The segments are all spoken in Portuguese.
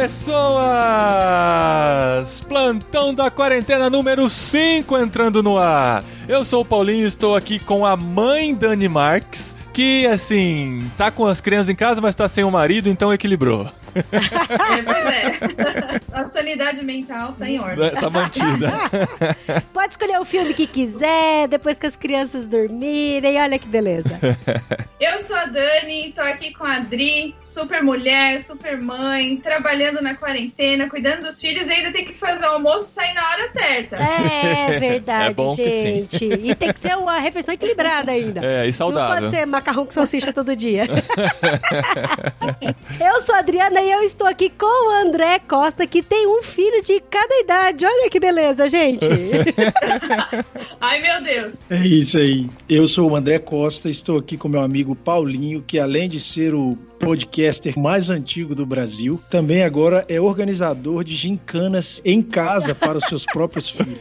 pessoas! Plantão da quarentena número 5 entrando no ar. Eu sou o Paulinho e estou aqui com a mãe Dani Marques, que assim, tá com as crianças em casa, mas tá sem o marido, então equilibrou. É, pois é. A sanidade mental tá em ordem. Tá mantida. Pode escolher o filme que quiser, depois que as crianças dormirem. Olha que beleza. Eu sou a Dani, tô aqui com a Adri, super mulher, super mãe, trabalhando na quarentena, cuidando dos filhos e ainda tem que fazer o almoço e sair na hora certa. É verdade, É bom que sim. gente. E tem que ser uma refeição equilibrada ainda. É, e Não saudável. pode ser macarrão com salsicha todo dia. eu sou a Adriana e eu estou aqui com o André Costa, que tem um filho de cada idade. Olha que beleza, gente. Ai, meu Deus. É isso aí. Eu sou o André Costa, estou aqui com meu amigo Paulinho, que além de ser o podcaster mais antigo do Brasil, também agora é organizador de gincanas em casa para os seus próprios filhos.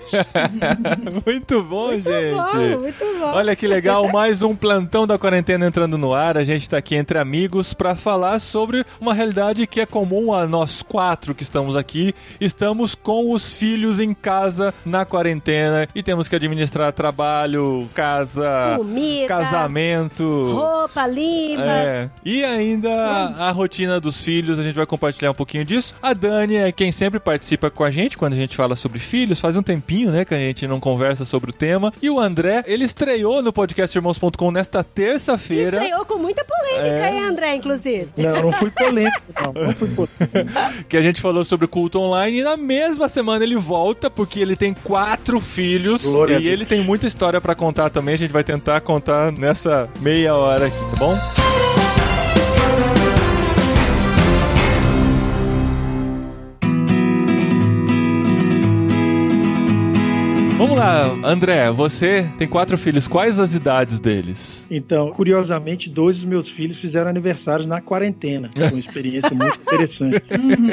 Muito bom, gente. bom, muito bom. Olha que legal, mais um plantão da quarentena entrando no ar. A gente tá aqui entre amigos para falar sobre uma realidade que é comum a nós quatro que estamos aqui. Estamos com os filhos em casa na quarentena e temos que administrar trabalho, casa, Comida, casamento. roupa limpa. É. E ainda a rotina dos filhos, a gente vai compartilhar um pouquinho disso. A Dani é quem sempre participa com a gente quando a gente fala sobre filhos. Faz um tempinho, né, que a gente não conversa sobre o tema. E o André, ele estreou no podcastirmãos.com nesta E terça-feira. Estreou com muita polêmica, É. hein, André, inclusive. Não, não fui polêmico, não. Não fui polêmico. que a gente falou sobre o culto online e na mesma semana ele volta porque ele tem quatro filhos Glória a e ele tem muita história pra contar também. A gente vai tentar contar nessa meia hora aqui, tá bom? Vamos lá, André, você tem quatro filhos, quais as idades deles? Então, curiosamente, dois dos meus filhos fizeram aniversários na quarentena. Foi uma experiência muito interessante.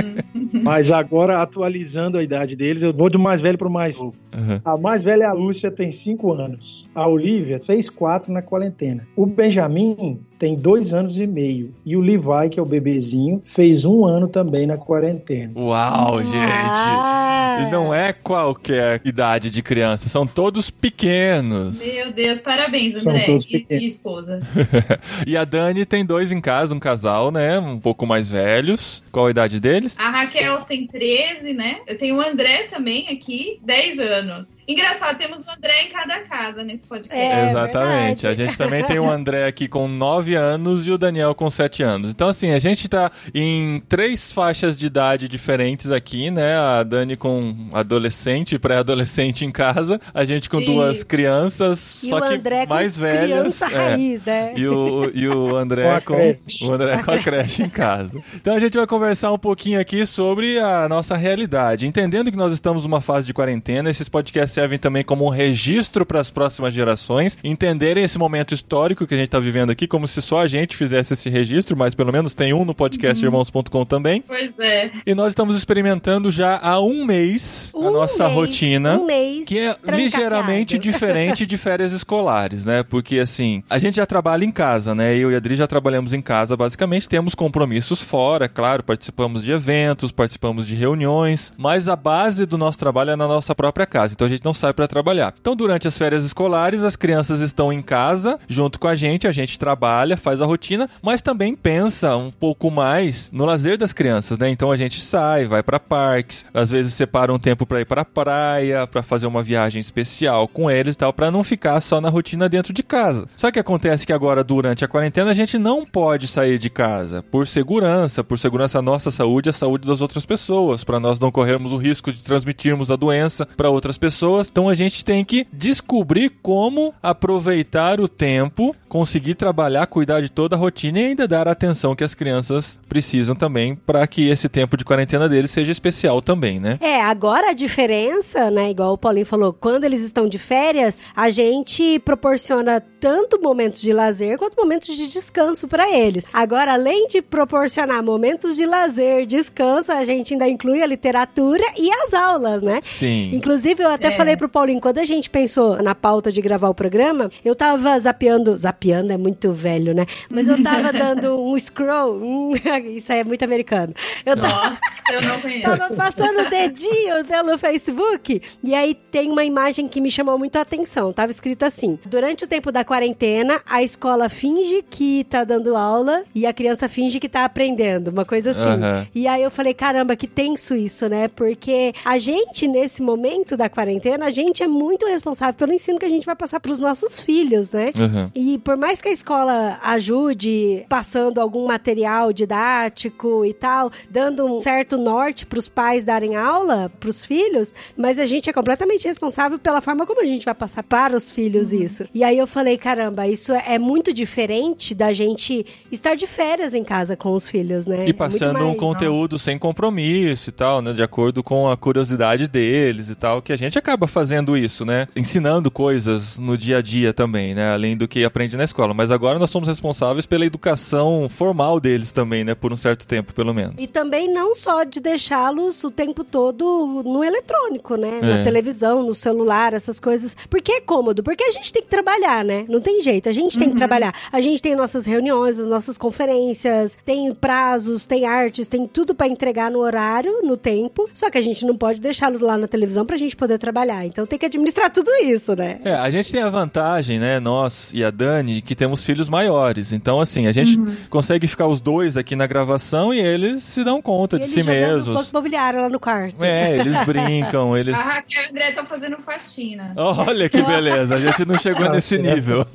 Mas agora, atualizando a idade deles, eu vou do mais velho para o mais novo. Uhum. A mais velha, a Lúcia, tem 5 anos. A Olivia fez 4 na quarentena. O Benjamin tem dois anos e meio. E o Levi, que é o bebezinho, fez um ano também na quarentena. Uau, gente! Ah. E não é qualquer idade de criança, são todos pequenos. Meu Deus, parabéns, São André e, e esposa. e a Dani tem dois em casa, um casal, né? Um pouco mais velhos. Qual a idade deles? A Raquel tem 13, né? Eu tenho o André também aqui, 10 anos. Engraçado, temos o André em cada casa nesse podcast. É, Exatamente. verdade. A gente também tem o André aqui com 9 anos e o Daniel com 7 anos. Então, assim, a gente tá em três faixas de idade diferentes aqui, né? A Dani com adolescente e pré-adolescente em casa, a gente com E- duas crianças, E só o que mais velhas. criança É. raiz, né? E o, e o André Com com, o André com a creche em casa. Então a gente vai conversar um pouquinho aqui sobre a nossa realidade. Entendendo que nós estamos numa fase de quarentena, esses podcasts servem também como um registro para as próximas gerações entenderem esse momento histórico que a gente está vivendo aqui, como se só a gente fizesse esse registro, mas pelo menos tem um no podcastirmãos.com também. Pois é. E nós estamos experimentando já há um mês a Um nossa mês, rotina. Um mês. Que é ligeiramente diferente de férias escolares, né? Porque assim, a gente já trabalha em casa, né? Eu e a Adri já trabalhamos em casa, basicamente. Temos compromissos fora, claro, participamos de eventos, participamos de reuniões, mas a base do nosso trabalho é na nossa própria casa, então a gente não sai para trabalhar. Então, durante as férias escolares, as crianças estão em casa junto com a gente, a gente trabalha, faz a rotina, mas também pensa um pouco mais no lazer das crianças, né? Então a gente sai, vai para parques, às vezes separa um tempo para ir para praia, para fazer uma viagem especial com eles e tal, para não ficar só na rotina dentro de casa. Só que acontece que agora durante a quarentena a gente não pode sair de casa por segurança, por segurança nossa saúde a saúde das outras pessoas, para nós não corrermos o risco de transmitirmos a doença para outras pessoas. Então a gente tem que descobrir como aproveitar o tempo, conseguir trabalhar, cuidar de toda a rotina e ainda dar a atenção que as crianças precisam também para que esse tempo de quarentena deles seja especial também, né? É, Agora a diferença, né, igual o Paulinho falou, quando eles estão de férias, a gente proporciona tanto momentos de lazer quanto momentos de descanso para eles. Agora, além de proporcionar momentos de lazer, descanso, a gente ainda inclui a literatura e as aulas, né? Sim. Inclusive, eu até É. falei pro Paulinho, quando a gente pensou na pauta de gravar o programa, eu tava zapeando, zapeando é muito velho, né? Mas eu tava dando um scroll, hum, isso aí é muito americano. Eu tava, Nossa, eu não conheço. tava passando o dedinho pelo Facebook e aí tem uma imagem que me chamou muito a atenção. Tava escrito assim: durante o tempo da quarentena, a escola finge que tá dando aula e a criança finge que tá aprendendo, uma coisa assim. Aham. E aí eu falei, caramba, que tenso isso, né? Porque a gente, nesse momento da quarentena, a gente é muito responsável pelo ensino que a gente vai passar pros nossos filhos, né? Uhum. E por mais que a escola ajude passando algum material didático e tal, dando um certo norte para os pais darem aula para os filhos, mas a gente é completamente responsável pela forma como a gente vai passar para os filhos isso. E aí eu falei, caramba, isso é muito diferente da gente estar de férias em casa com os filhos, né? E É passando um mais- conteúdo sem compromisso e tal, né? De acordo com a curiosidade deles e tal, que a gente acaba fazendo isso, né? Ensinando coisas no dia a dia também, né? Além do que aprende na escola. Mas agora nós somos responsáveis pela educação formal deles também, né? Por um certo tempo, pelo menos. E também não só de deixá-los o tempo todo no eletrônico, né? É. Na televisão, no celular, essas coisas. Porque é cômodo, porque a gente tem que trabalhar, né? Não tem jeito, a gente tem que trabalhar. A gente tem nossas reuniões, as nossas conferências, tem prazos, tem artes, tem tudo pra entregar no horário, no tempo. Só que a gente não pode deixá-los lá na televisão pra gente poder trabalhar. Então tem que administrar tudo isso, né? É, a gente tem a vantagem, né, nós e a Dani, que temos filhos maiores. Então, assim, a gente consegue ficar os dois aqui na gravação e eles se dão conta de Ele si mesmos. banco imobiliário lá no quarto. É, eles brincam, eles. A Raquel e o André estão fazendo faxina. Olha que beleza, a gente não chegou nesse nível.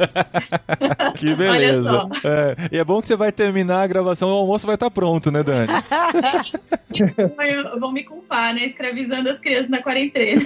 que beleza. só. É, e é bom que você vai terminar a gravação, o almoço vai estar pronto, né, Dani? Vão me culpar, né? Escravizando as crianças na quarentena.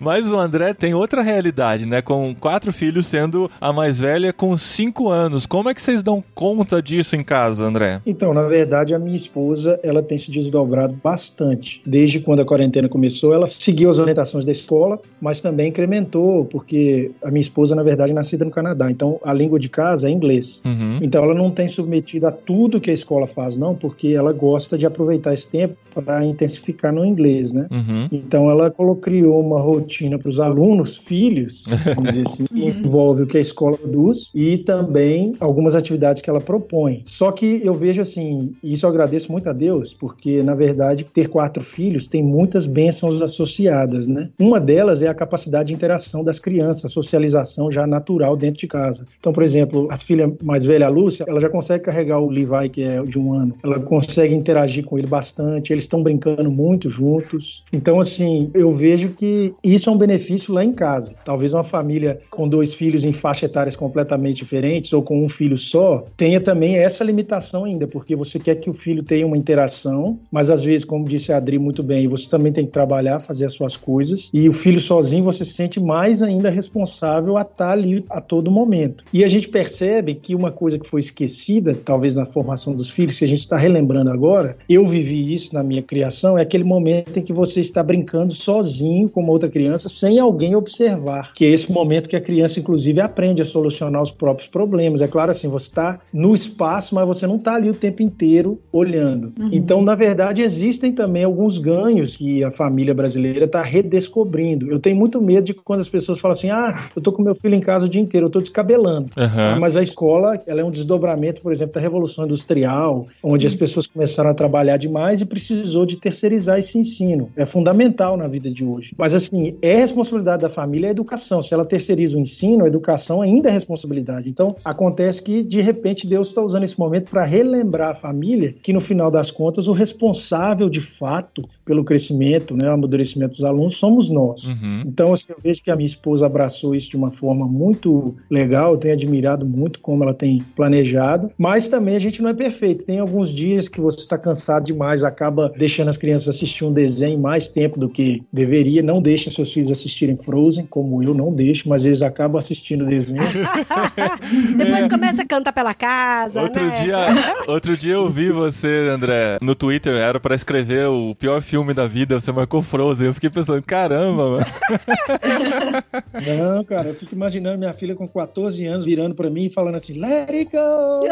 Mas o André tem outra realidade, né? Com quatro filhos, sendo a mais velha com cinco anos. Como é que vocês dão conta disso em casa, André? Então, na verdade, a minha esposa, ela tem se desdobrado bastante. Desde quando a quarentena começou, ela seguiu as orientações da escola, mas também incrementou, porque a minha esposa, na verdade, é nascida no Canadá. Então, a língua de casa é inglês. Uhum. Então, ela não tem submetido a tudo que a escola faz, não, porque ela gosta de aproveitar esse tempo para intensificar no inglês, né? Uhum. Então ela criou uma rotina para os alunos, filhos, vamos dizer assim, que envolve o que a escola produz e também algumas atividades que ela propõe. Só que eu vejo assim, e isso eu agradeço muito a Deus, porque na verdade ter quatro filhos tem muitas bênçãos associadas, né? Uma delas é a capacidade de interação das crianças, a socialização já natural dentro de casa. Então, por exemplo, a filha mais velha, a Lúcia, ela já consegue carregar o Levi, que é de um ano. Ela consegue interagir com ele bastante, eles estão brincando muito juntos. Então, assim, eu vejo que isso é um benefício lá em casa. Talvez uma família com dois filhos em faixa etárias completamente diferentes ou com um filho só tenha também essa limitação ainda, porque você quer que o filho tenha uma interação, mas às vezes, como disse a Adri muito bem, você também tem que trabalhar, fazer as suas coisas. E o filho sozinho você se sente mais ainda responsável a estar ali a todo momento. E a gente percebe que uma coisa que foi esquecida, talvez na formação dos filhos, que a gente está relembrando agora, eu vivi isso na minha criação, é aquele momento em que você está brincando sozinho com uma outra criança, sem alguém observar. Que é esse momento que a criança, inclusive, aprende a solucionar os próprios problemas. É claro assim, você está no espaço, mas você não está ali o tempo inteiro olhando. Então, na verdade, existem também alguns ganhos que a família brasileira está redescobrindo. Eu tenho muito medo de quando as pessoas falam assim: ah, eu tô com meu filho em casa o dia inteiro, eu tô descabelando. Ah, Mas a escola, ela é um desdobramento, por exemplo, da Revolução Industrial, onde as pessoas começaram a trabalhar demais e precisou de terceirizar esse ensino. É fundamental na vida de hoje. Mas, assim, é responsabilidade da família a educação. Se ela terceiriza o ensino, a educação ainda é responsabilidade. Então, acontece que, de repente, Deus está usando esse momento para relembrar a família que, no final das contas, o responsável, de fato, pelo crescimento, né, o amadurecimento dos alunos, somos nós. Uhum. Então, assim, eu vejo que a minha esposa abraçou isso de uma forma muito legal, eu tenho admirado muito como ela tem planejado, mas também a gente não é perfeito. Tem alguns dias que você está cansado demais, acaba deixando as crianças assistir um desenho mais tempo do que deveria. Não deixem seus filhos assistirem Frozen, como eu não deixo, mas eles acabam assistindo o desenho. Depois começa a cantar pela casa, Outro né? dia, outro dia eu vi você, André, no Twitter, era pra escrever o pior filme da vida, você marcou Frozen. Eu fiquei pensando, caramba, mano. Não, cara, eu fico imaginando minha filha com 14 anos virando pra mim e falando assim, let it go!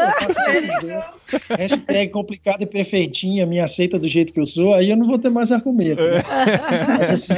Hashtag complicada e perfeitinha, me aceita do jeito que eu sou, aí eu não vou ter mais argumento. né? Mas, assim,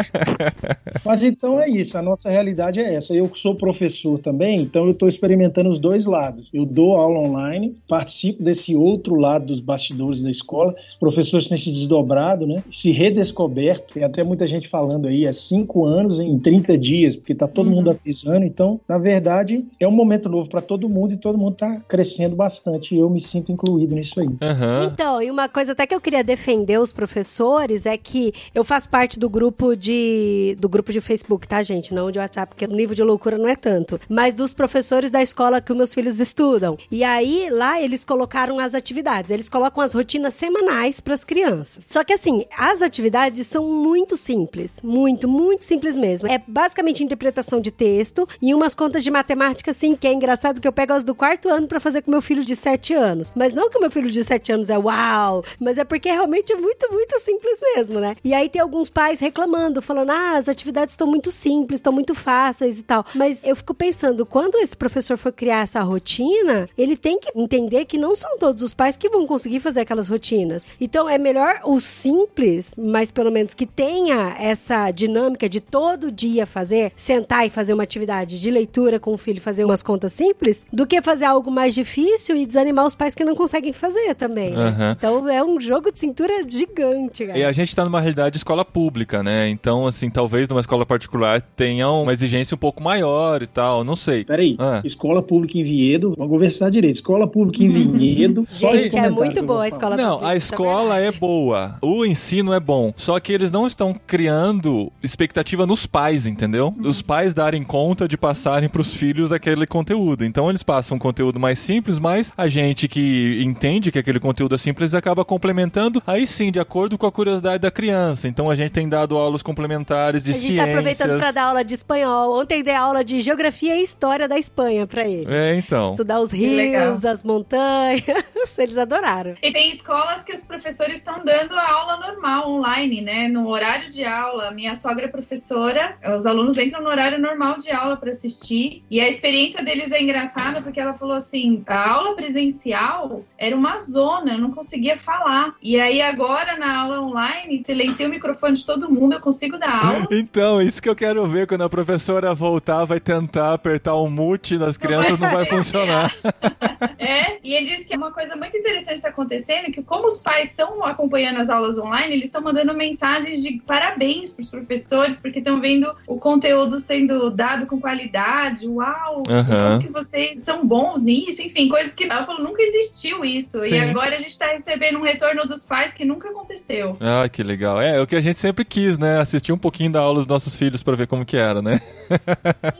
mas então é isso, a nossa realidade é essa. Eu sou professor também, então eu estou experimentando os dois lados. Eu dou aula online, participo desse outro lado dos bastidores da escola. Os professores têm se desdobrado, né? Se redescoberto. Tem até muita gente falando aí, é cinco anos em 30 dias, porque está todo mundo avisando. Então, na verdade, é um momento novo para todo mundo e todo mundo está crescendo bastante. E eu me sinto incluído nisso aí. Aham. Então, e uma coisa até que eu queria defender os professores é que eu faço parte do grupo de do grupo de Facebook, tá, gente? Não de WhatsApp, porque o nível de loucura não é tanto. Mas dos professores da escola que os meus filhos estudam. E aí, lá eles colocaram as atividades. Eles colocam as rotinas semanais para as crianças. Só que assim, as atividades são muito simples. Muito, muito simples mesmo. É basicamente interpretação de texto e umas contas de matemática, assim, que é engraçado que eu pego as do quarto ano para fazer com meu filho de 7 anos. Mas não que o meu filho de 7 anos é uau, mas é porque realmente é muito, muito simples mesmo, né? E aí tem alguns pais reclamando, falando: ah, as atividades estão muito simples, estão muito fáceis e tal. Mas eu fico pensando, quando esse professor for criar essa rotina, ele tem que entender que não são todos os pais que vão conseguir fazer aquelas rotinas. Então é melhor o simples, mas pelo menos que tenha essa dinâmica de todo dia fazer, sentar e fazer uma atividade de leitura com o filho, fazer umas contas simples, do que fazer algo mais difícil e desanimar os pais que não conseguem fazer também. né? Aham. Então é um jogo de cintura gigante, cara. E a gente tá numa realidade de escola pública, né? Então, assim, talvez numa escola particular tenha uma exigência um pouco maior e tal, não sei. Peraí, Ah. escola pública em Vinhedo, vamos conversar direito. Escola pública em Vinhedo. Gente, é muito boa a escola Não, pública, a isso é escola é verdade. boa, o ensino é bom, só que eles não estão criando expectativa nos pais, entendeu? Os pais darem conta de passarem pros filhos aquele conteúdo. Então eles passam um conteúdo mais simples, mas a gente que entende que aquele conteúdo é simples acaba complementando, aí sim, de acordo com a curiosidade da criança. Então a gente tem dado aulas complementares de A gente ciências. tá aproveitando pra dar aula de espanhol. Ontem dei aula de geografia e história da Espanha pra ele. É, então. Estudar os rios, as montanhas. Eles adoraram. E tem escolas que os professores estão dando a aula normal, online, né? No horário de aula. Minha sogra é professora, os alunos entram no horário normal de aula para assistir. E a experiência deles é engraçada porque ela falou assim: a aula presencial era uma zona, eu não conseguia falar. E aí agora na aula online, silencia o microfone de todo mundo, eu consigo dar aula. Então, isso que eu quero ver quando a professora voltar, vai tentar apertar o mute nas crianças, não vai funcionar. É, e ele disse que é uma coisa muito interessante está acontecendo, que como os pais estão acompanhando as aulas online, eles estão mandando mensagens de parabéns para os professores, porque estão vendo o conteúdo sendo dado com qualidade, uau, Aham. como que vocês são bons nisso, enfim, coisas que ela falou, nunca existiu isso, Sim. e agora a gente está recebendo um retorno dos pais que nunca aconteceu. Ah, que legal. É, é o que a gente sempre quis, né? Assistir um pouquinho da aula dos nossos filhos pra ver como que era, né?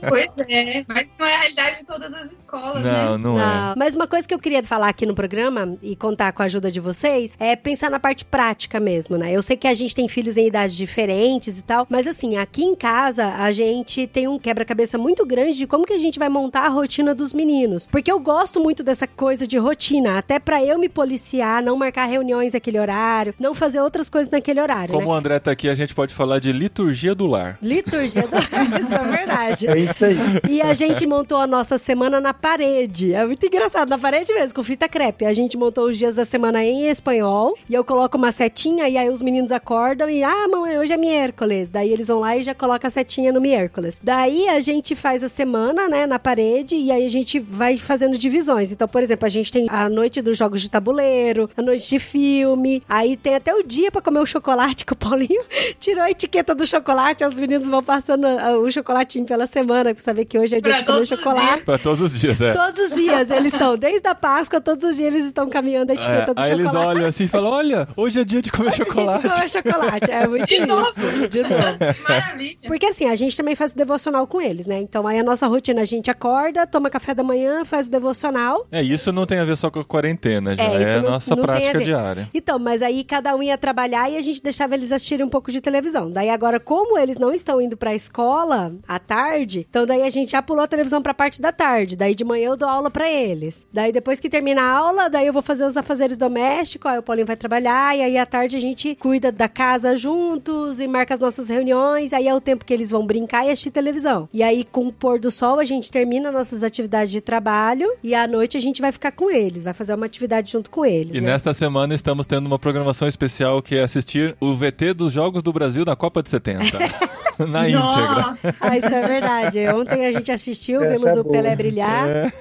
pois é, mas não é a realidade de todas as escolas, né? Não, não é. Não. Mas uma coisa que eu queria falar aqui no programa e contar com a ajuda de vocês é pensar na parte prática mesmo, né? Eu sei que a gente tem filhos em idades diferentes e tal, mas assim, aqui em casa a gente tem um quebra-cabeça muito grande de como que a gente vai montar a rotina dos meninos. Porque eu gosto muito dessa coisa de rotina, até pra eu me policiar, não marcar reuniões naquele horário, não fazer outras coisas naquele horário, Como né? o André tá aqui, a gente pode falar de liturgia do lar. Liturgia do... Isso é verdade. É isso aí. E a gente montou a nossa semana na parede. É muito engraçado, na parede mesmo, com fita crepe. A gente montou os dias da semana em espanhol. E eu coloco uma setinha e aí os meninos acordam e, ah, mamãe, hoje é miércoles. Daí eles vão lá e já colocam a setinha no miércoles. Daí a gente faz a semana, né, na parede e aí a gente vai fazendo divisões. Então, por exemplo, a gente tem a noite dos jogos de tabuleiro, a noite de filme. Aí tem até o dia pra comer o chocolate que o Paulinho tirou a etiqueta do chocolate. Os meninos vão passando ah, o chocolatinho pela semana pra saber que hoje é dia Pra de comer chocolate. Pra todos os dias, é. Todos os dias eles estão, desde a Páscoa, todos os dias eles estão caminhando a etiqueta É, do aí chocolate. eles olham assim e falam: olha, hoje é dia de comer Dia de chocolate. comer chocolate. É muito De isso. novo. De novo. Maravilha. Porque assim, a gente também faz o devocional com eles, né? Então aí a nossa rotina, a gente acorda, toma café da manhã, faz o devocional. É, isso não tem a ver só com a quarentena, já É, é, a não- nossa não a prática ver. diária. Então, mas aí cada um ia trabalhar e a gente deixava eles assistirem um pouco de televisão. Daí agora, como eles não estão indo pra escola à tarde, então daí a gente já pulou a televisão pra parte da tarde. Daí de manhã eu dou aula pra eles. Daí depois que que termina a aula, daí eu vou fazer os afazeres domésticos, aí o Paulinho vai trabalhar, e aí à tarde a gente cuida da casa juntos e marca as nossas reuniões, aí é o tempo que eles vão brincar e assistir televisão. E aí, com o pôr do sol, a gente termina nossas atividades de trabalho e à noite a gente vai ficar com eles, vai fazer uma atividade junto com eles. E né? nesta semana estamos tendo uma programação especial que é assistir o VT dos Jogos do Brasil na Copa de 70. na íntegra. Ah, isso é verdade. Ontem a gente assistiu, Essa vimos é o boa. Pelé brilhar. É.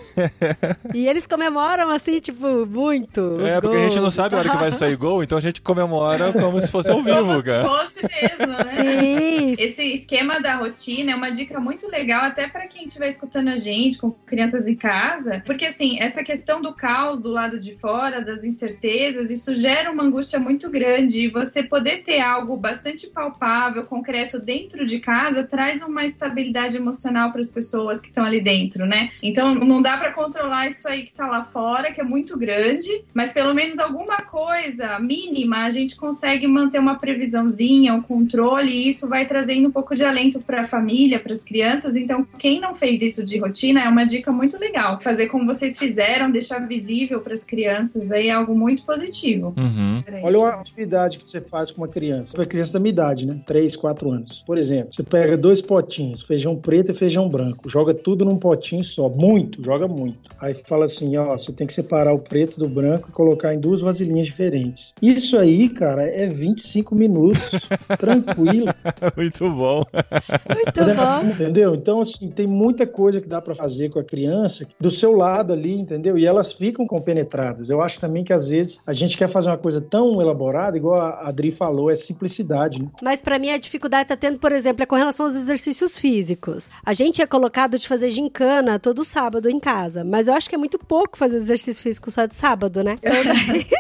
E eles comemoram assim, tipo, muito. os É, porque a gente não gols. sabe a hora que vai sair gol, então a gente comemora como se fosse ao vivo, Como se cara. fosse mesmo, né? Sim. Esse esquema da rotina é uma dica muito legal, até para quem estiver escutando a gente, com crianças em casa, porque assim, essa questão do caos do lado de fora, das incertezas, isso gera uma angústia muito grande. E você poder ter algo bastante palpável, concreto dentro de casa, traz uma estabilidade emocional para as pessoas que estão ali dentro, né? Então não dá para controlar isso aí que tá lá fora, que é muito grande, mas pelo menos alguma coisa mínima a gente consegue manter uma previsãozinha, um controle, e isso vai trazendo um pouco de alento para a família, para as crianças. Então, quem não fez isso de rotina é uma dica muito legal. Fazer como vocês fizeram, deixar visível para as crianças aí é algo muito positivo. Uhum. Olha uma atividade que você faz com uma criança. Uma criança da minha idade, né? 3, 4 anos. Por exemplo, você pega dois potinhos, feijão preto e feijão branco. Joga tudo num potinho só. Muito, joga muito. Aí fala assim, ó, você tem que separar o preto do branco e colocar em duas vasilhinhas diferentes. Isso aí, cara, é 25 minutos. tranquilo. Muito bom. Muito bom. Entendeu? Então, assim, tem muita coisa que dá pra fazer com a criança do seu lado ali, entendeu? E elas ficam compenetradas. Eu acho também que às vezes a gente quer fazer uma coisa tão elaborada, igual a Adri falou, é simplicidade, né? Mas pra mim a dificuldade tá tendo, por exemplo, é com relação aos exercícios físicos. A gente é colocado de fazer gincana todo sábado em casa, mas eu acho que é muito pouco fazer exercício físico só de sábado, né? Então,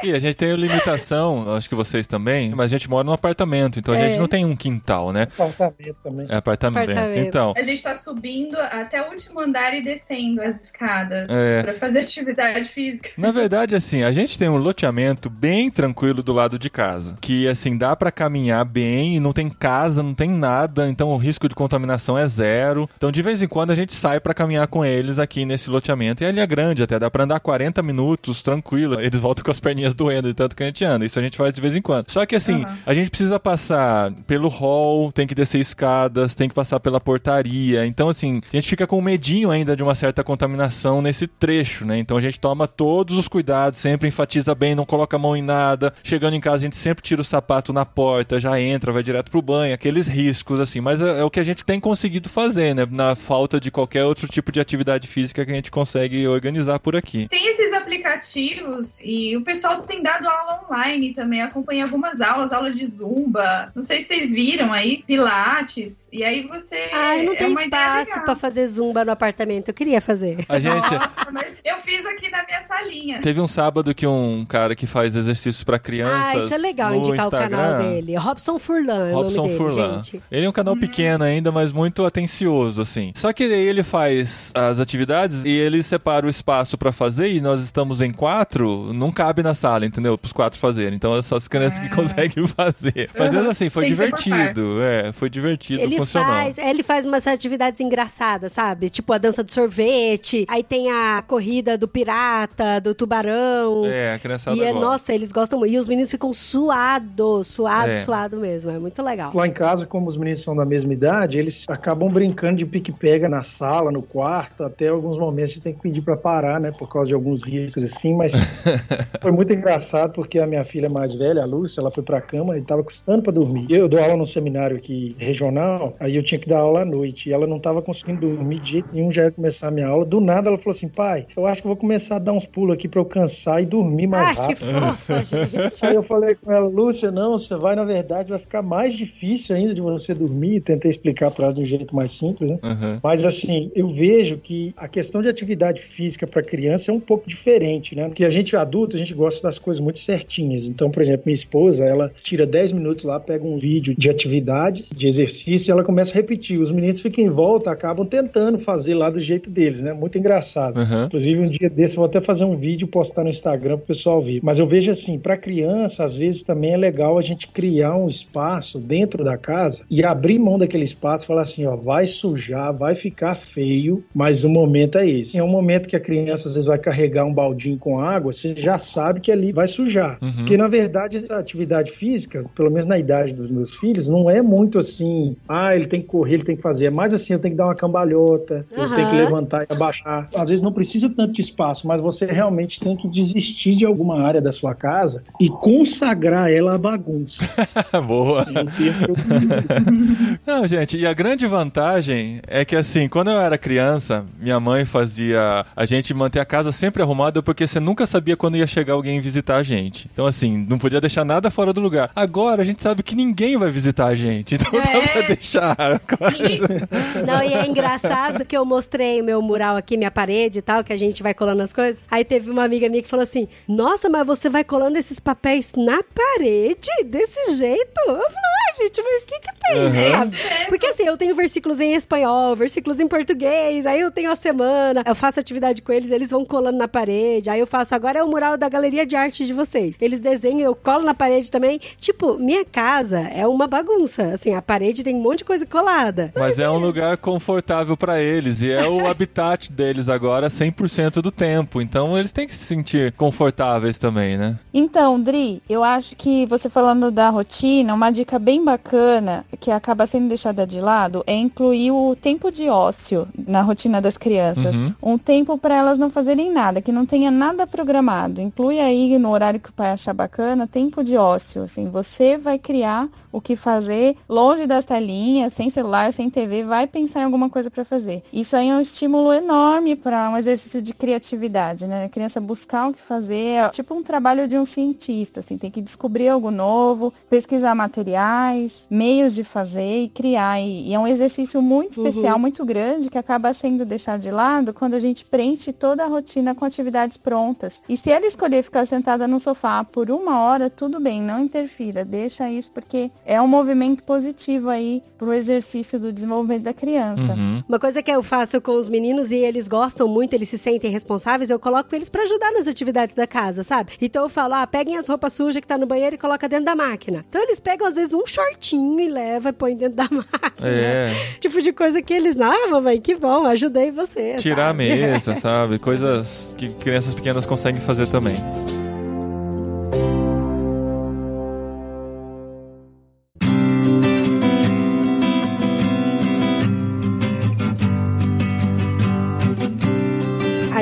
E a gente tem limitação, acho que vocês também, mas a gente mora num apartamento, então a É. gente não tem um quintal, né? Apartamento também. É apartamento. Apartamento. Então, A gente tá subindo até o último andar e descendo as escadas É. para fazer atividade física. Na verdade, assim, a gente tem um loteamento bem tranquilo do lado de casa. Que, assim, dá pra caminhar bem e não tem casa, não tem nada, então o risco de contaminação é zero. Então, de vez em quando, a gente sai pra caminhar com eles aqui nesse loteamento. E ele é grande até, dá pra andar 40 minutos tranquilo. Eles voltam com as perninhas doendo de tanto que a gente anda. Isso a gente faz de vez em quando. Só que, assim, Aham. a gente precisa passar pelo hall, tem que descer escadas, tem que passar pela portaria. Então, assim, a gente fica com medinho ainda de uma certa contaminação nesse trecho, né? Então a gente toma todos os cuidados, sempre enfatiza bem, não coloca a mão em nada. Chegando em casa, a gente sempre tira o sapato na porta, já entra, vai direto pro banho, aqueles riscos, assim. Mas é, é o que a gente tem conseguido fazer, né? Na falta de qualquer outro tipo de atividade física que a gente consegue organizar por aqui. Tem esses aplicativos e o pessoal tem dado aula online também. Acompanhei algumas aulas, aula de zumba. Não sei se vocês viram aí, pilates. E aí você. Ai, não é tem uma ideia espaço pra fazer zumba no apartamento. Eu queria fazer. A gente. Nossa, mas eu fiz aqui na minha salinha. Teve um sábado que um cara que faz exercícios pra crianças. Ah, isso é legal no indicar Instagram, o canal dele. Robson Furlan é o Robson dele, Furlan. gente. Ele é um canal pequeno ainda, mas muito atencioso, assim. Só que daí ele faz as atividades e ele separa o espaço pra fazer e nós estamos em quatro, não cabe na sala, entendeu? Pros quatro fazerem. Então é só as crianças que Ah. conseguem fazer. Mas mesmo assim, foi Tem que divertido. É, foi divertido, Ele faz, ele faz umas atividades engraçadas, sabe? Tipo a dança do sorvete, aí tem a corrida do pirata, do tubarão. É, a criançada E é, gosta. nossa, eles gostam muito. E os meninos ficam suados, suado, É. suado mesmo. É muito legal. Lá em casa, como os meninos são da mesma idade, eles acabam brincando de pique-pega na sala, no quarto, até alguns momentos a gente tem que pedir pra parar, né, por causa de alguns riscos assim, mas foi muito engraçado porque a minha filha mais velha, a Lúcia, ela foi pra cama e tava custando pra dormir. Eu dou aula num seminário aqui regional, aí eu tinha que dar aula à noite e ela não tava conseguindo dormir de jeito nenhum, já ia começar a minha aula. Do nada ela falou assim: "Pai, eu acho que vou começar a dar uns pulos aqui pra eu cansar e dormir mais Ai, que rápido". fofa, gente. Aí eu falei com ela, Lúcia, não, você vai, na verdade, vai ficar mais difícil ainda de você dormir. Tentei explicar para ela de um jeito mais simples, né? Uhum. Mas assim, eu vejo que a questão de atividade física para criança é um pouco diferente, né? Porque a gente adulto, a gente gosta das coisas muito certinhas. Então, por exemplo, minha esposa, ela tira 10 minutos lá, pega um vídeo de atividades, de exercício, e ela começa a repetir. Os meninos ficam em volta, acabam tentando fazer lá do jeito deles, né? Muito engraçado. Uhum. Inclusive, um dia desse, eu vou até fazer um vídeo e postar no Instagram pro pessoal ver. Mas eu vejo assim, para criança, às vezes também é legal a gente criar um espaço dentro da casa e abrir mão daquele espaço e falar assim, ó, vai sujar, vai ficar feio, mas o momento é esse. É um momento que a criança às vezes vai carregar um baldinho com água, você já sabe que ali vai sujar. Uhum. Porque na verdade essa atividade física, pelo menos na idade dos meus filhos, não é muito assim, ah, ele tem que correr, ele tem que fazer. É mais assim, eu tenho que dar uma cambalhota, uhum. eu tenho que levantar e abaixar. Às vezes não precisa tanto de espaço, mas você realmente tem que desistir de alguma área da sua casa e consagrar ela à bagunça. Boa. Não, gente, e a grande vantagem é que assim, quando eu era criança, minha mãe fazia a gente manter a casa sempre arrumada porque você nunca sabia quando ia chegar alguém visitar a gente. Então assim, não podia deixar nada fora do lugar. Agora a gente sabe que ninguém vai visitar a gente, então é. dá pra deixar. Não, e é engraçado que eu mostrei o meu mural aqui, minha parede e tal, que a gente vai colando as coisas. Aí teve uma amiga minha que falou assim: Nossa, mas você vai colando esses papéis na parede? Desse jeito? Eu falei, ah, gente, mas o que que tem? Uhum. Porque assim, eu tenho versículos em espanhol, versículos em português, aí eu tenho a semana, eu faço atividade com eles, eles vão colando na parede, aí eu faço, agora é o mural da galeria de arte de vocês. Eles desenham, eu colo na parede também. Tipo, minha casa é uma bagunça. Assim, a parede tem um monte de coisa colada. Mas é um lugar confortável para eles e é o habitat deles agora 100% do tempo. Então eles têm que se sentir confortáveis também, né? Então, Dri, eu acho que você falando da rotina, uma dica bem bacana que acaba sendo deixada de lado é incluir o tempo de ócio na rotina das crianças. Uhum. Um tempo para elas não fazerem nada, que não tenha nada programado. Inclui aí no horário que o pai achar bacana, tempo de ócio. Assim, você vai criar o que fazer longe das telinhas, sem celular, sem TV, vai pensar em alguma coisa para fazer. Isso aí é um estímulo enorme para um exercício de criatividade, né? A criança buscar o que fazer, é tipo um trabalho de um cientista, assim, tem que descobrir algo novo, pesquisar materiais, meios de fazer e criar. E, e é um exercício muito uhum. especial, uhum. muito grande, que acaba sendo deixado de lado quando a gente preenche toda a rotina com atividades prontas. E se ela escolher ficar sentada no sofá por uma hora, tudo bem, não interfira, deixa isso porque é um movimento positivo aí pro exercício do desenvolvimento da criança. Uhum. Uma coisa que eu faço com os meninos e eles gostam muito, eles se sentem responsáveis, eu coloco eles para ajudar nas atividades da casa, sabe? Então eu falo, ah, peguem as roupas sujas que tá no banheiro e coloca dentro da máquina. Então eles pegam às vezes um shortinho e leva e põe dentro da máquina. É. Tipo de coisa que eles, ah, mamãe, que bom, ajudei você. Tirar sabe? a mesa, sabe? Coisas que crianças pequenas conseguem fazer também.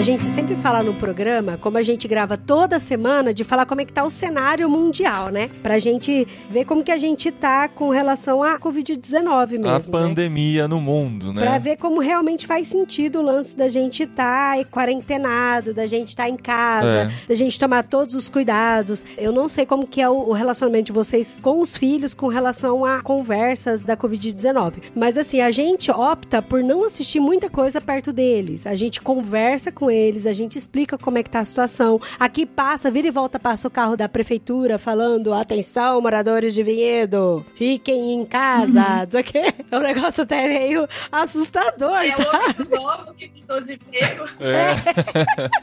A gente sempre fala no programa, como a gente grava toda semana, de falar como é que tá o cenário mundial, né? Pra gente ver como que a gente tá com relação à Covid-19 mesmo. A né? pandemia né? no mundo, né? Pra ver como realmente faz sentido o lance da gente estar tá quarentenado, da gente estar tá em casa, é. da gente tomar todos os cuidados. Eu não sei como que é o relacionamento de vocês com os filhos com relação a conversas da Covid-19. Mas assim, a gente opta por não assistir muita coisa perto deles. A gente conversa com eles, a gente explica como é que tá a situação. Aqui passa, vira e volta, passa o carro da prefeitura falando: atenção, moradores de vinhedo, fiquem em casa. Uhum. É um negócio até meio assustador, é sabe? Os ovos que de emprego.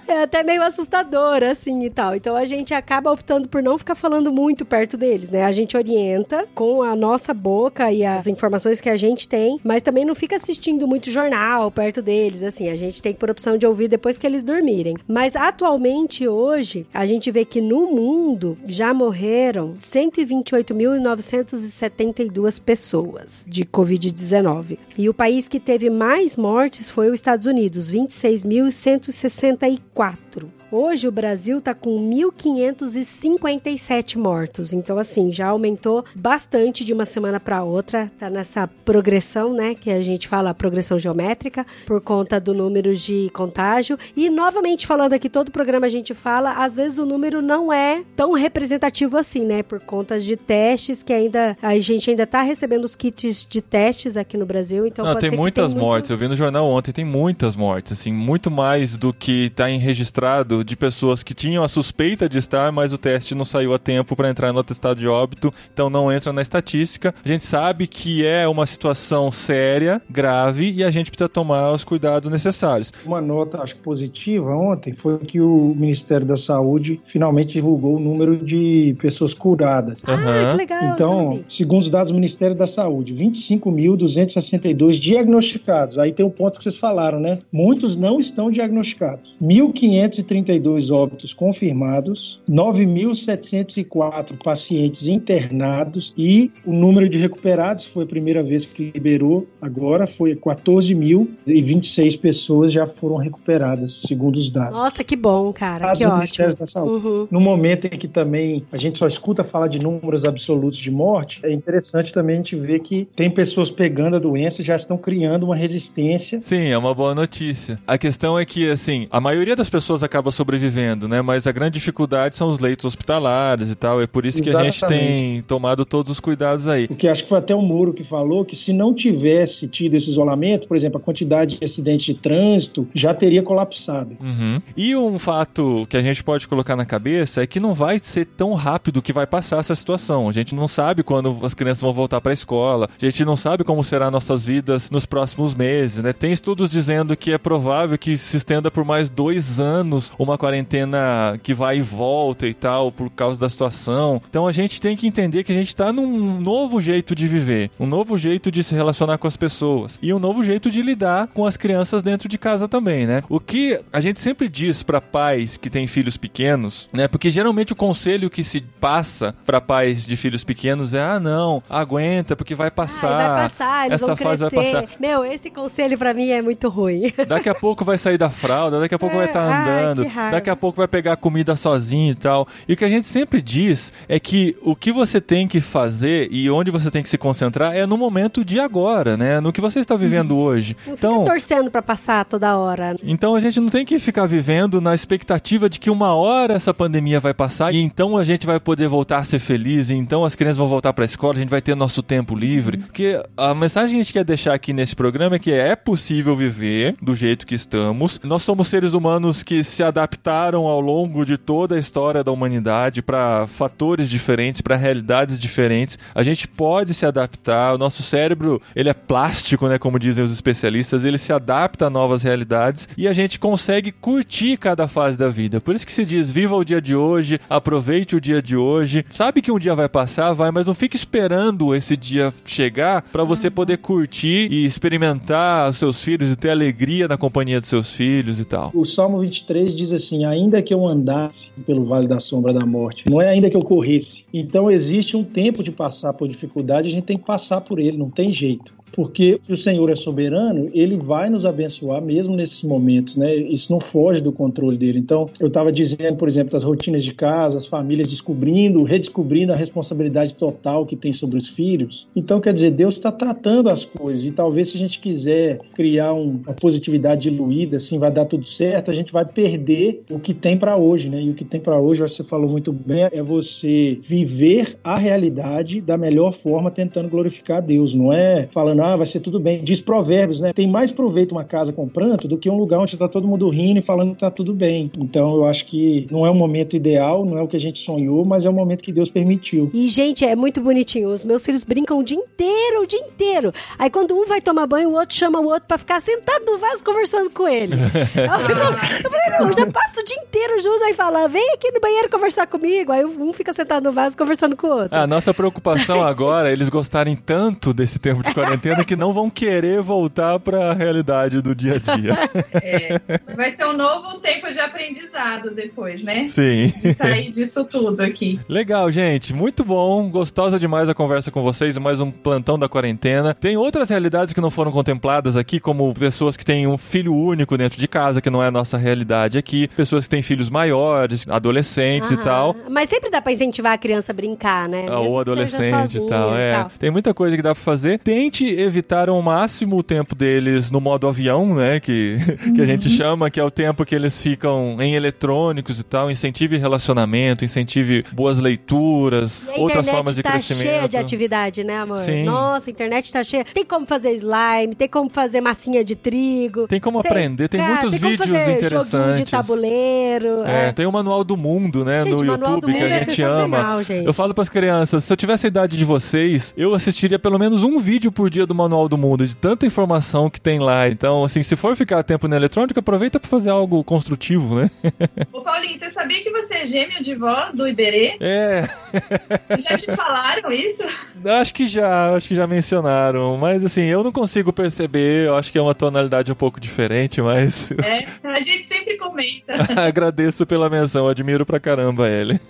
É. é até meio assustador, assim e tal. Então a gente acaba optando por não ficar falando muito perto deles, né? A gente orienta com a nossa boca e as informações que a gente tem, mas também não fica assistindo muito jornal perto deles, assim. A gente tem por opção de ouvir depois que eles dormirem. Mas atualmente, hoje, a gente vê que no mundo já morreram 128.972 pessoas de Covid-19. E o país que teve mais mortes foi os Estados Unidos, 26.164. Hoje o Brasil está com 1.557 mortos. Então, assim, já aumentou bastante de uma semana para outra. Tá nessa progressão, né? Que a gente fala progressão geométrica, por conta do número de contágio. E novamente falando aqui, todo programa a gente fala, às vezes o número não é tão representativo assim, né? Por conta de testes que ainda. A gente ainda está recebendo os kits de testes aqui no Brasil. Então não, tem muitas tem mortes. Muito... Eu vi no jornal ontem, tem muitas mortes mortes, assim, muito mais do que está registrado de pessoas que tinham a suspeita de estar, mas o teste não saiu a tempo para entrar no atestado de óbito, então não entra na estatística. A gente sabe que é uma situação séria, grave e a gente precisa tomar os cuidados necessários. Uma nota, acho positiva ontem foi que o Ministério da Saúde finalmente divulgou o número de pessoas curadas. Ah, que legal. Então, segundo os dados do Ministério da Saúde, 25.262 diagnosticados. Aí tem o ponto que vocês falaram, né? Muitos não estão diagnosticados. 1.532 óbitos confirmados, 9.704 pacientes internados e o número de recuperados foi a primeira vez que liberou agora, foi 14.026 pessoas já foram recuperadas, segundo os dados. Nossa, que bom, cara, dados que ótimo. Ministério da Saúde. Uhum. No momento em que também a gente só escuta falar de números absolutos de morte, é interessante também a gente ver que tem pessoas pegando a doença e já estão criando uma resistência. Sim, é uma boa notícia. A questão é que, assim, a maioria das pessoas acaba sobrevivendo, né? Mas a grande dificuldade são os leitos hospitalares e tal. É por isso Exatamente. que a gente tem tomado todos os cuidados aí. Porque acho que foi até o Muro que falou que se não tivesse tido esse isolamento, por exemplo, a quantidade de acidentes de trânsito já teria colapsado. Uhum. E um fato que a gente pode colocar na cabeça é que não vai ser tão rápido que vai passar essa situação. A gente não sabe quando as crianças vão voltar para a escola. A gente não sabe como serão nossas vidas nos próximos meses, né? Tem estudos dizendo que é provável que se estenda por mais dois anos uma quarentena que vai e volta e tal por causa da situação. Então a gente tem que entender que a gente está num novo jeito de viver, um novo jeito de se relacionar com as pessoas e um novo jeito de lidar com as crianças dentro de casa também, né? O que a gente sempre diz para pais que têm filhos pequenos, né? Porque geralmente o conselho que se passa para pais de filhos pequenos é: ah, não, aguenta, porque vai passar. Ai, vai passar, eles essa vão fase crescer. vai passar. Meu, esse conselho para mim é muito ruim. Daqui a pouco vai sair da fralda, daqui a pouco é, vai estar tá andando, ai, daqui a pouco vai pegar comida sozinho e tal. E o que a gente sempre diz é que o que você tem que fazer e onde você tem que se concentrar é no momento de agora, né? No que você está vivendo uhum. hoje. Não então, torcendo para passar toda hora. Então a gente não tem que ficar vivendo na expectativa de que uma hora essa pandemia vai passar e então a gente vai poder voltar a ser feliz, e então as crianças vão voltar para a escola, a gente vai ter nosso tempo livre. Uhum. Porque a mensagem que a gente quer deixar aqui nesse programa é que é possível viver do jeito que estamos. Nós somos seres humanos que se adaptaram ao longo de toda a história da humanidade para fatores diferentes, para realidades diferentes. A gente pode se adaptar. O nosso cérebro, ele é plástico, né, como dizem os especialistas, ele se adapta a novas realidades e a gente consegue curtir cada fase da vida. Por isso que se diz: viva o dia de hoje, aproveite o dia de hoje. Sabe que um dia vai passar, vai, mas não fique esperando esse dia chegar para você poder curtir e experimentar os seus filhos e ter alegria na companhia dos seus filhos e tal. O Salmo 23 diz assim: ainda que eu andasse pelo vale da sombra da morte, não é ainda que eu corresse. Então existe um tempo de passar por dificuldade, a gente tem que passar por ele, não tem jeito porque o Senhor é soberano, ele vai nos abençoar mesmo nesses momentos, né? Isso não foge do controle dele. Então, eu estava dizendo, por exemplo, das rotinas de casa, as famílias descobrindo, redescobrindo a responsabilidade total que tem sobre os filhos. Então, quer dizer, Deus está tratando as coisas e talvez se a gente quiser criar um, uma positividade diluída, assim, vai dar tudo certo, a gente vai perder o que tem para hoje, né? E o que tem para hoje, você falou muito bem, é você viver a realidade da melhor forma, tentando glorificar Deus, não é falando ah, vai ser tudo bem. Diz provérbios, né? Tem mais proveito uma casa com pranto do que um lugar onde está todo mundo rindo e falando que tá tudo bem. Então eu acho que não é um momento ideal, não é o que a gente sonhou, mas é o momento que Deus permitiu. E, gente, é muito bonitinho. Os meus filhos brincam o dia inteiro, o dia inteiro. Aí quando um vai tomar banho, o outro chama o outro para ficar sentado no vaso conversando com ele. eu, falei, não, eu já passo o dia inteiro juntos, aí fala, vem aqui no banheiro conversar comigo. Aí um fica sentado no vaso conversando com o outro. A nossa preocupação agora é eles gostarem tanto desse tempo de quarentena quarentena que não vão querer voltar para a realidade do dia a dia. É, vai ser um novo tempo de aprendizado depois, né? Sim. De sair disso tudo aqui. Legal, gente. Muito bom. Gostosa demais a conversa com vocês. Mais um plantão da quarentena. Tem outras realidades que não foram contempladas aqui, como pessoas que têm um filho único dentro de casa, que não é a nossa realidade aqui. Pessoas que têm filhos maiores, adolescentes Aham. e tal. Mas sempre dá para incentivar a criança a brincar, né? Ou adolescente e tal. É. E tal. Tem muita coisa que dá para fazer. Tente evitar ao máximo o tempo deles no modo avião, né? Que, que a gente uhum. chama, que é o tempo que eles ficam em eletrônicos e tal. Incentive relacionamento, incentive boas leituras, outras formas de tá crescimento. cheia de atividade, né, amor? Sim. Nossa, a internet tá cheia. Tem como fazer slime, tem como fazer massinha de trigo. Tem como tem, aprender, tem cara, muitos tem vídeos interessantes. de tabuleiro. É, é, tem o manual do mundo, né, gente, no YouTube que a é gente é ama. Gente. Eu falo para as crianças, se eu tivesse a idade de vocês, eu assistiria pelo menos um vídeo por dia do manual do mundo, de tanta informação que tem lá. Então, assim, se for ficar tempo na eletrônica, aproveita para fazer algo construtivo, né? Ô Paulinho, você sabia que você é gêmeo de voz do Iberê? É. Já te falaram isso? Acho que já, acho que já mencionaram, mas assim, eu não consigo perceber, eu acho que é uma tonalidade um pouco diferente, mas... É, a gente sempre comenta. Agradeço pela menção, admiro pra caramba ele.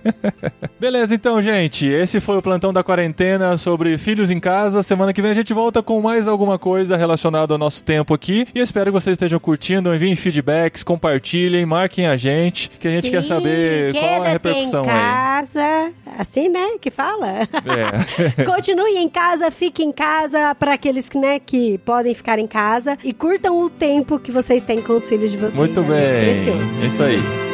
Beleza, então, gente, esse foi o Plantão da Quarentena sobre filhos em casa. Semana que vem a gente volta com mais alguma coisa relacionada ao nosso tempo aqui, e eu espero que vocês estejam curtindo, enviem feedbacks, compartilhem, marquem a gente, que a gente Sim, quer saber qual é a repercussão em casa, aí. assim, né, que fala. É. Continue em casa, fique em casa para aqueles né, que podem ficar em casa e curtam o tempo que vocês têm com os filhos de vocês. Muito é bem. É precioso. Isso aí.